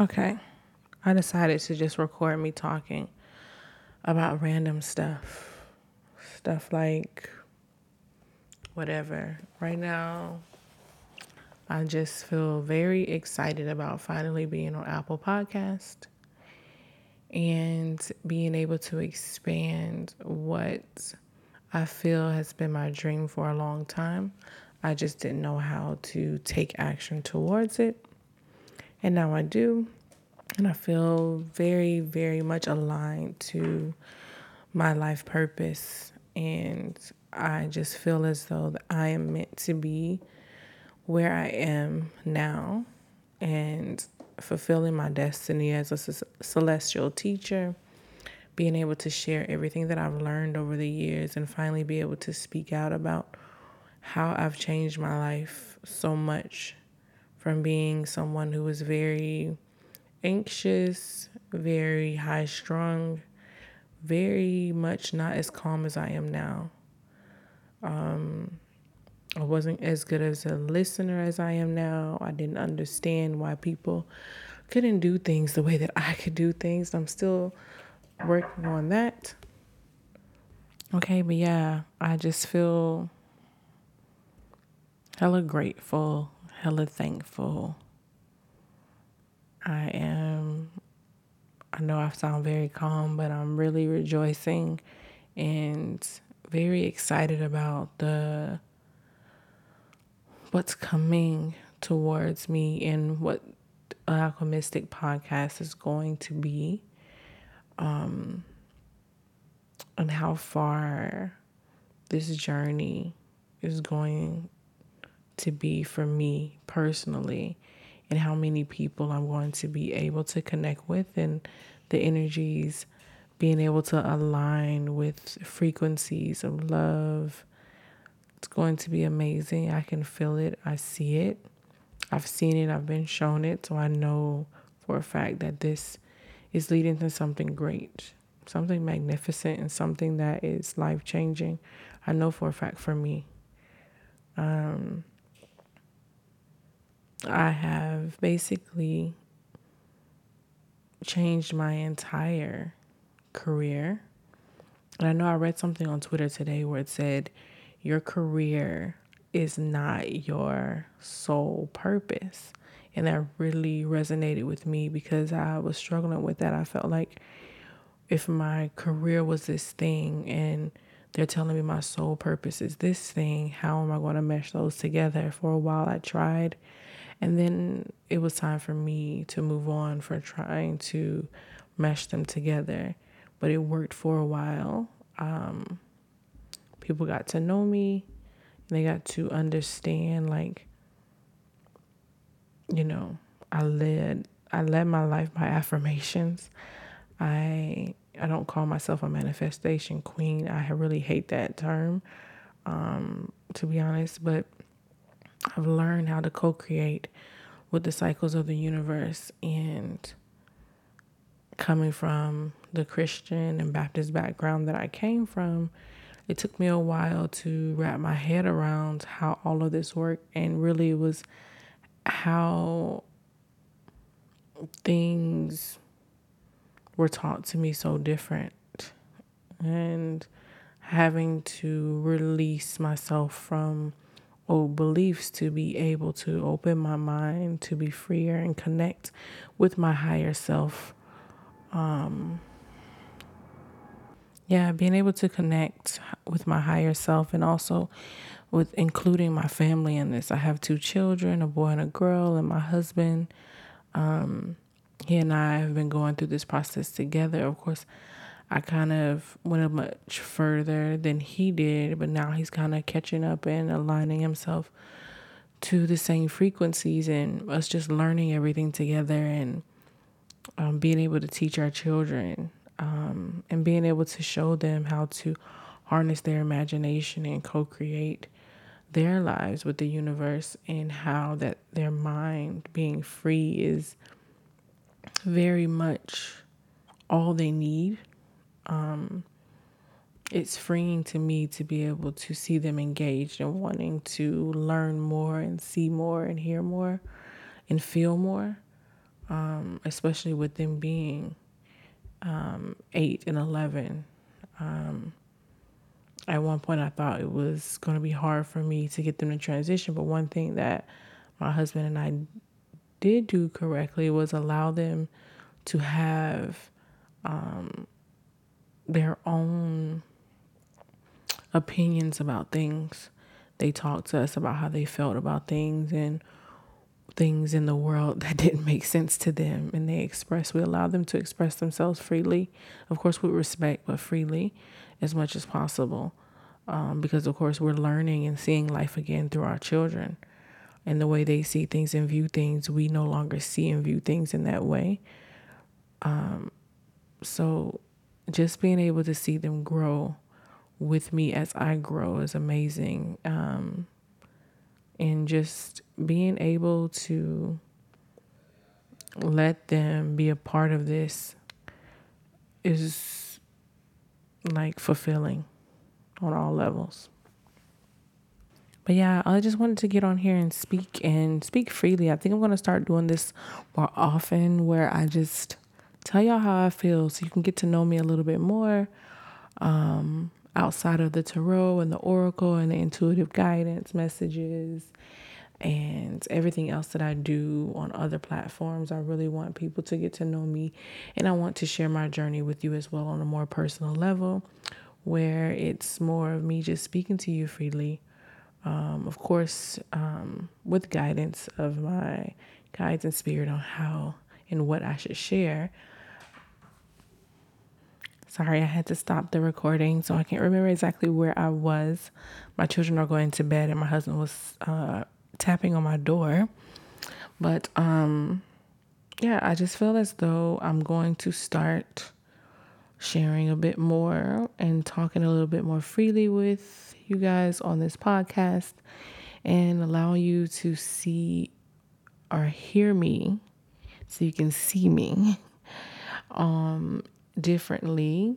Okay. I decided to just record me talking about random stuff. Stuff like whatever. Right now, I just feel very excited about finally being on Apple Podcast and being able to expand what I feel has been my dream for a long time. I just didn't know how to take action towards it. And now I do. And I feel very, very much aligned to my life purpose. And I just feel as though I am meant to be where I am now and fulfilling my destiny as a celestial teacher, being able to share everything that I've learned over the years and finally be able to speak out about how I've changed my life so much from being someone who was very anxious, very high strung, very much not as calm as I am now. Um, I wasn't as good as a listener as I am now. I didn't understand why people couldn't do things the way that I could do things. I'm still working on that. Okay, but yeah, I just feel hella grateful, hella thankful. I am, I know I sound very calm, but I'm really rejoicing and very excited about the what's coming towards me and what Alchemystic podcast is going to be. Um, and how far this journey is going to be for me personally and how many people I'm going to be able to connect with and the energies being able to align with frequencies of love. It's going to be amazing. I can feel it. I see it. I've seen it. I've been shown it. So I know for a fact that this is leading to something great, something magnificent, and something that is life changing. I know for a fact for me. Um, I have basically changed my entire career. And I know I read something on Twitter today where it said, Your career is not your sole purpose. And that really resonated with me because I was struggling with that. I felt like if my career was this thing and they're telling me my sole purpose is this thing, how am I going to mesh those together? For a while, I tried and then it was time for me to move on for trying to mesh them together. But it worked for a while. Um, people got to know me. and They got to understand, like, you know, I led I led my life by affirmations. I I don't call myself a manifestation queen. I really hate that term, um, to be honest. But I've learned how to co create with the cycles of the universe and coming from the Christian and Baptist background that I came from, it took me a while to wrap my head around how all of this worked. And really, it was how things were taught to me so different. And having to release myself from old beliefs to be able to open my mind to be freer and connect with my higher self. Um, yeah, being able to connect with my higher self and also with including my family in this. I have two children, a boy and a girl, and my husband. Um, he and I have been going through this process together. Of course, I kind of went much further than he did, but now he's kind of catching up and aligning himself to the same frequencies and us just learning everything together and um, being able to teach our children um, and being able to show them how to harness their imagination and co create their lives with the universe and how that their mind being free is very much all they need um, it's freeing to me to be able to see them engaged and wanting to learn more and see more and hear more and feel more. um, especially with them being um, eight and 11. Um, at one point, I thought it was going to be hard for me to get them to transition, but one thing that my husband and I did do correctly was allow them to have um, their own opinions about things. They talked to us about how they felt about things and things in the world that didn't make sense to them. And they expressed, we allowed them to express themselves freely, of course, with respect, but freely as much as possible. Um, because, of course, we're learning and seeing life again through our children and the way they see things and view things. We no longer see and view things in that way. Um, so, just being able to see them grow with me as I grow is amazing. Um, and just being able to let them be a part of this is like fulfilling on all levels. But yeah, I just wanted to get on here and speak and speak freely. I think I'm going to start doing this more often where I just tell y'all how I feel so you can get to know me a little bit more um, outside of the tarot and the oracle and the intuitive guidance messages and everything else that I do on other platforms. I really want people to get to know me and I want to share my journey with you as well on a more personal level where it's more of me just speaking to you freely. Um, of course, um, with guidance of my guides and spirit on how and what I should share. Sorry, I had to stop the recording, so I can't remember exactly where I was. My children are going to bed, and my husband was uh, tapping on my door. But um, yeah, I just feel as though I'm going to start sharing a bit more and talking a little bit more freely with you guys on this podcast and allowing you to see or hear me so you can see me um, differently.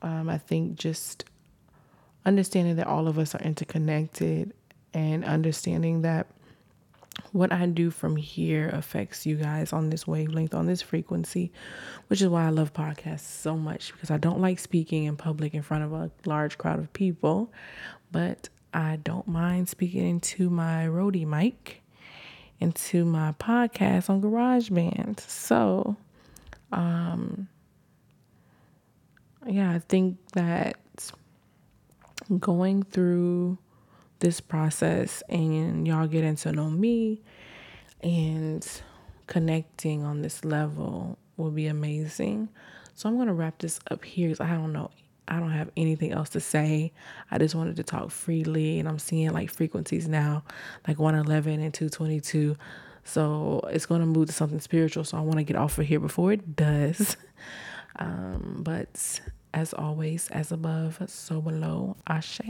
Um, I think just understanding that all of us are interconnected and understanding that what I do from here affects you guys on this wavelength, on this frequency, which is why I love podcasts so much because I don't like speaking in public in front of a large crowd of people, but I don't mind speaking into my Rode mic, into my podcast on GarageBand. So, um, yeah, I think that going through this process and y'all getting to know me and connecting on this level will be amazing. So I'm to wrap this up here I don't know. I don't have anything else to say. I just wanted to talk freely and I'm seeing like frequencies now, like 111 and 222. So it's going to move to something spiritual. So I want to get off of here before it does. Um, but as always, as above, so below, Ashe.